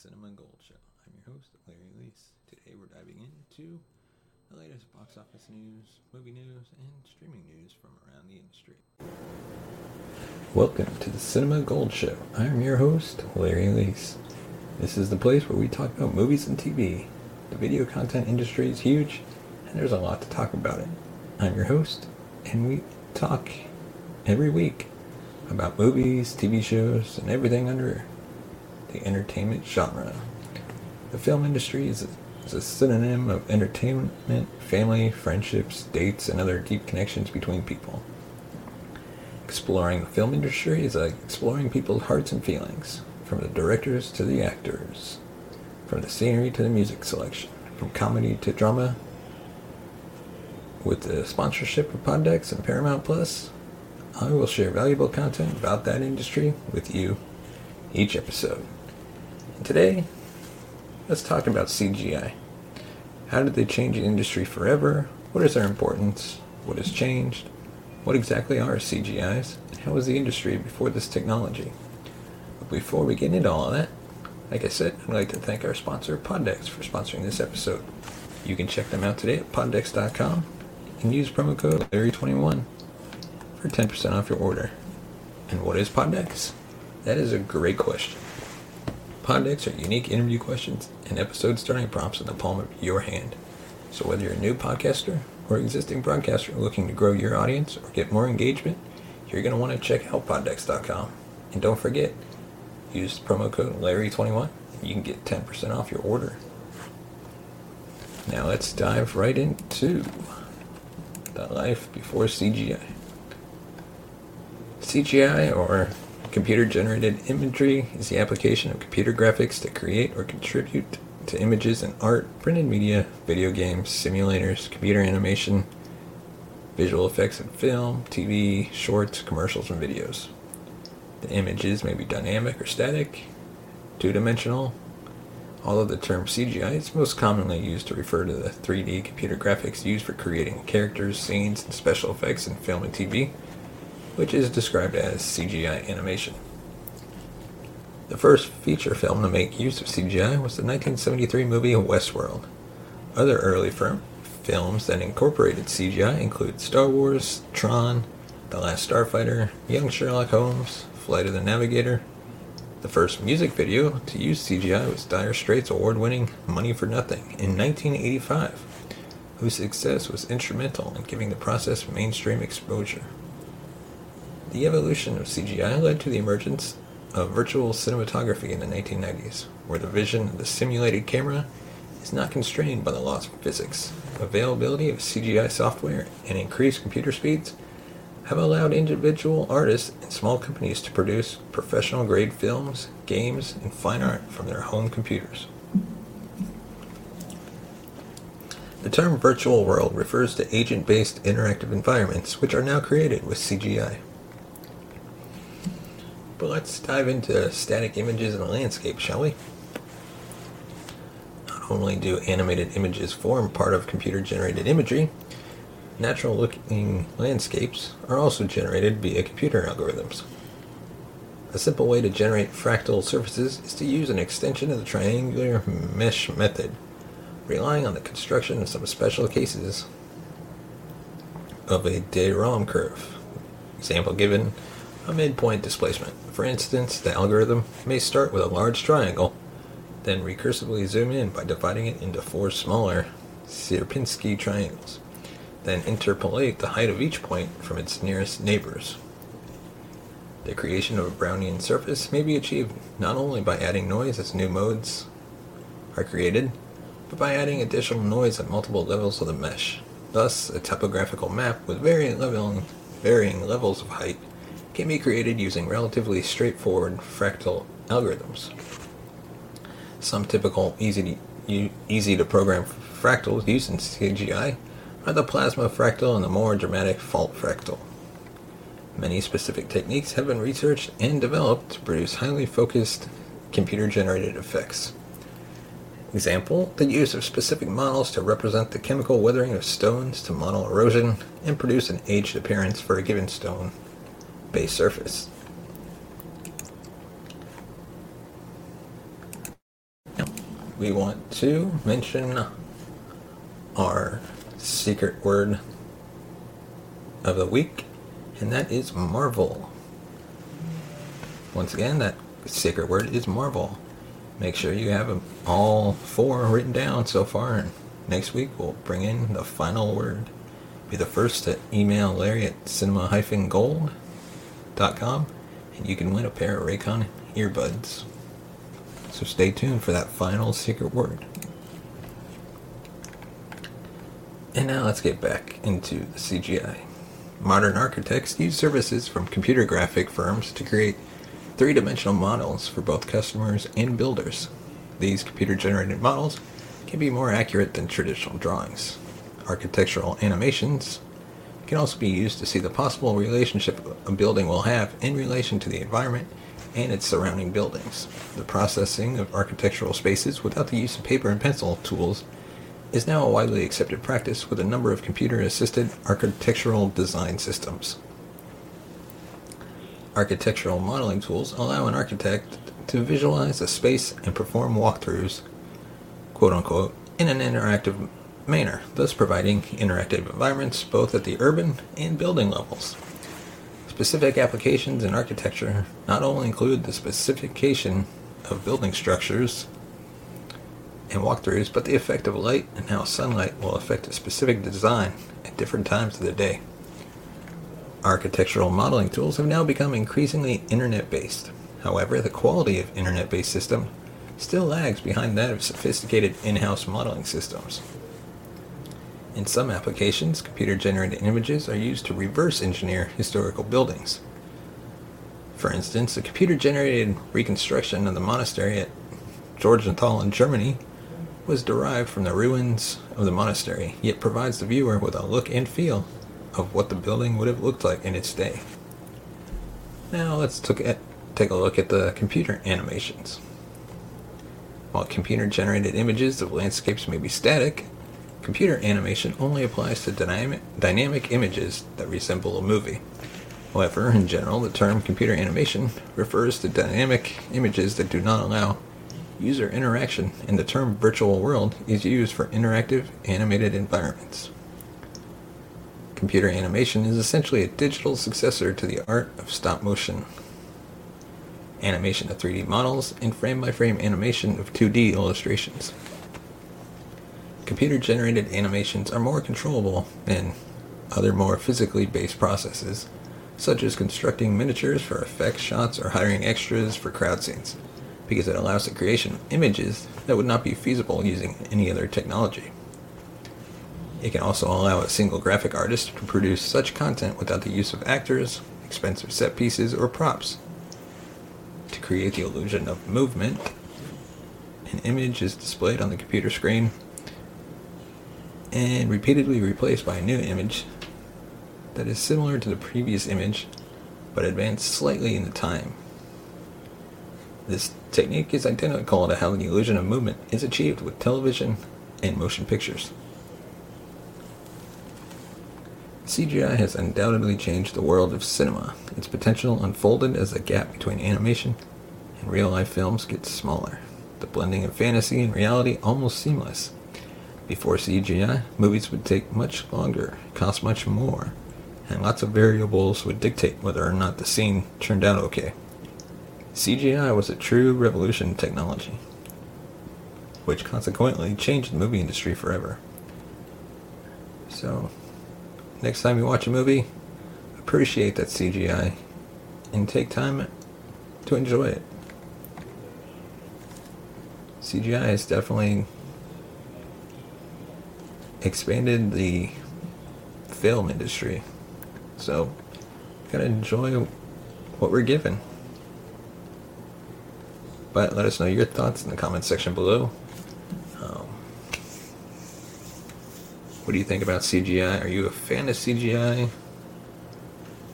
Cinema Gold Show. I'm your host, Larry Leese. Today we're diving into the latest box office news, movie news, and streaming news from around the industry. Welcome to the Cinema Gold Show. I'm your host, Larry Leese. This is the place where we talk about movies and TV. The video content industry is huge, and there's a lot to talk about it. I'm your host, and we talk every week about movies, TV shows, and everything under the entertainment genre. The film industry is a, is a synonym of entertainment, family, friendships, dates, and other deep connections between people. Exploring the film industry is like exploring people's hearts and feelings, from the directors to the actors, from the scenery to the music selection, from comedy to drama. With the sponsorship of PodDecks and Paramount Plus, I will share valuable content about that industry with you each episode. Today, let's talk about CGI. How did they change the industry forever? What is their importance? What has changed? What exactly are CGIs? And how was the industry before this technology? But before we get into all of that, like I said, I'd like to thank our sponsor, PodDecks, for sponsoring this episode. You can check them out today at poddecks.com and use promo code Larry21 for 10% off your order. And what is PodDecks? That is a great question. PodDecks are unique interview questions and episode starting prompts in the palm of your hand. So whether you're a new podcaster or existing broadcaster looking to grow your audience or get more engagement, you're going to want to check out poddecks.com. And don't forget, use promo code Larry21 and you can get 10% off your order. Now let's dive right into the life before CGI. CGI, or computer generated imagery, is the application of computer graphics to create or contribute to images in art, printed media, video games, simulators, computer animation, visual effects in film, TV, shorts, commercials, and videos. The images may be dynamic or static, two dimensional. Although the term CGI is most commonly used to refer to the 3D computer graphics used for creating characters, scenes, and special effects in film and TV, which is described as CGI animation. The first feature film to make use of CGI was the 1973 movie Westworld. Other early firm films that incorporated CGI include Star Wars, Tron, The Last Starfighter, Young Sherlock Holmes, Flight of the Navigator. The first music video to use CGI was Dire Straits' award winning Money for Nothing in 1985, whose success was instrumental in giving the process mainstream exposure. The evolution of CGI led to the emergence of virtual cinematography in the 1990s, where the vision of the simulated camera is not constrained by the laws of physics. Availability of CGI software and increased computer speeds have allowed individual artists and small companies to produce professional grade films, games, and fine art from their home computers. The term virtual world refers to agent based interactive environments which are now created with CGI. But let's dive into static images in a landscape, shall we? Not only do animated images form part of computer generated imagery, natural looking landscapes are also generated via computer algorithms. A simple way to generate fractal surfaces is to use an extension of the triangular mesh method relying on the construction of some special cases of a de Rham curve. Example given, a midpoint displacement. For instance, the algorithm may start with a large triangle, then recursively zoom in by dividing it into four smaller Sierpinski triangles, then interpolate the height of each point from its nearest neighbors. The creation of a Brownian surface may be achieved not only by adding noise as new modes are created, but by adding additional noise at multiple levels of the mesh. Thus, a topographical map with varying, level, varying levels of height can be created using relatively straightforward fractal algorithms. Some typical easy to, easy to program fractals used in CGI are the plasma fractal and the more dramatic fault fractal. Many specific techniques have been researched and developed to produce highly focused computer generated effects. Example, the use of specific models to represent the chemical weathering of stones to model erosion and produce an aged appearance for a given stone base surface. We want to mention our secret word of the week, and that is Marvel. Once again, that secret word is Marvel make sure you have all four written down so far. And next week we'll bring in the final word. Be the first to email Larry at and you can win a pair of Raycon earbuds. So stay tuned for that final secret word. And now let's get back into the CGI. Modern architects use services from computer graphic firms to create three-dimensional models for both customers and builders. These computer-generated models can be more accurate than traditional drawings. Architectural animations can also be used to see the possible relationship a building will have in relation to the environment and its surrounding buildings. The processing of architectural spaces without the use of paper and pencil tools is now a widely accepted practice with a number of computer-assisted architectural design systems. Architectural modeling tools allow an architect to visualize a space and perform walkthroughs, quote unquote, in an interactive manner, thus providing interactive environments both at the urban and building levels. Specific applications in architecture not only include the specification of building structures and walkthroughs, but the effect of light and how sunlight will affect a specific design at different times of the day. Architectural modeling tools have now become increasingly internet-based. However, the quality of internet-based system still lags behind that of sophisticated in-house modeling systems. In some applications, computer-generated images are used to reverse engineer historical buildings. For instance, a computer-generated reconstruction of the monastery at Georgenthal in Germany was derived from the ruins of the monastery, yet provides the viewer with a look and feel of what the building would have looked like in its day. Now let's take a look at the computer animations. While computer generated images of landscapes may be static, computer animation only applies to dynamic, dynamic images that resemble a movie. However, in general, the term computer animation refers to dynamic images that do not allow user interaction, and the term virtual world is used for interactive animated environments. Computer animation is essentially a digital successor to the art of stop motion. Animation of 3D models and frame-by-frame animation of 2D illustrations. Computer-generated animations are more controllable than other more physically based processes, such as constructing miniatures for effect shots or hiring extras for crowd scenes, because it allows the creation of images that would not be feasible using any other technology. It can also allow a single graphic artist to produce such content without the use of actors, expensive set pieces, or props. To create the illusion of movement, an image is displayed on the computer screen and repeatedly replaced by a new image that is similar to the previous image but advanced slightly in the time. This technique is identical to how the illusion of movement is achieved with television and motion pictures. CGI has undoubtedly changed the world of cinema. Its potential unfolded as the gap between animation and real life films gets smaller. The blending of fantasy and reality almost seamless. Before CGI, movies would take much longer, cost much more, and lots of variables would dictate whether or not the scene turned out okay. CGI was a true revolution in technology, which consequently changed the movie industry forever. So, next time you watch a movie, appreciate that CGI and take time to enjoy it. CGI is definitely expanded the film industry. So, gotta enjoy what we're given. But let us know your thoughts in the comments section below. Um, what do you think about CGI? Are you a fan of CGI?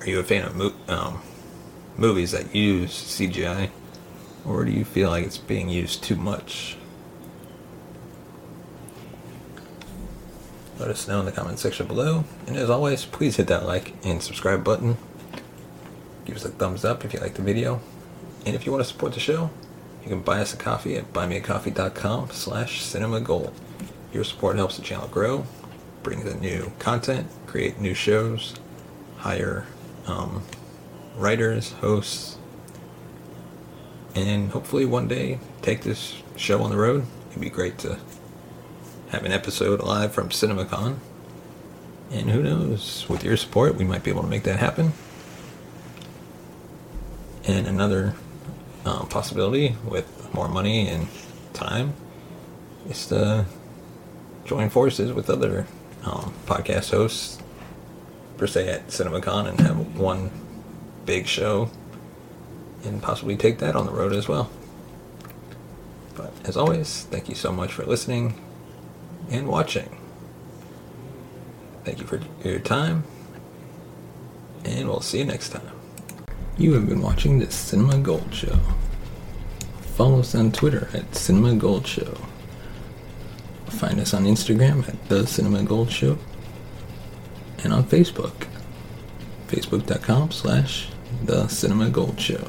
Are you a fan of mo- um, movies that use CGI? Or do you feel like it's being used too much? Let us know in the comment section below. And as always, please hit that like and subscribe button. Give us a thumbs up if you like the video. And if you want to support the show, you can buy us a coffee at buymeacoffee.com slash cinemagold. Your support helps the channel grow, bring the new content, create new shows, hire um, writers, hosts, and hopefully one day take this show on the road. It'd be great to have an episode live from CinemaCon. And who knows, with your support, we might be able to make that happen. And another um, possibility with more money and time is to join forces with other um, podcast hosts, per se, at CinemaCon and have one big show and possibly take that on the road as well. But as always, thank you so much for listening and watching. Thank you for your time, and we'll see you next time. You have been watching the Cinema Gold Show. Follow us on Twitter at Cinema Gold Show. Find us on Instagram at The Cinema Gold Show. And on Facebook, facebook.com slash The Cinema Gold Show.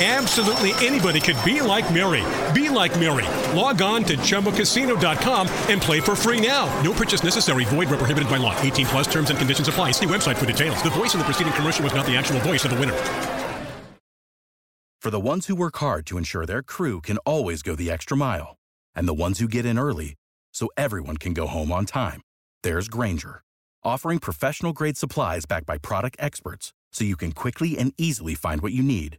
Absolutely anybody could be like Mary. Be like Mary. Log on to ChumbaCasino.com and play for free now. No purchase necessary. Void where prohibited by law. 18 plus terms and conditions apply. See website for details. The voice in the preceding commercial was not the actual voice of the winner. For the ones who work hard to ensure their crew can always go the extra mile, and the ones who get in early so everyone can go home on time, there's Grainger, offering professional grade supplies backed by product experts so you can quickly and easily find what you need.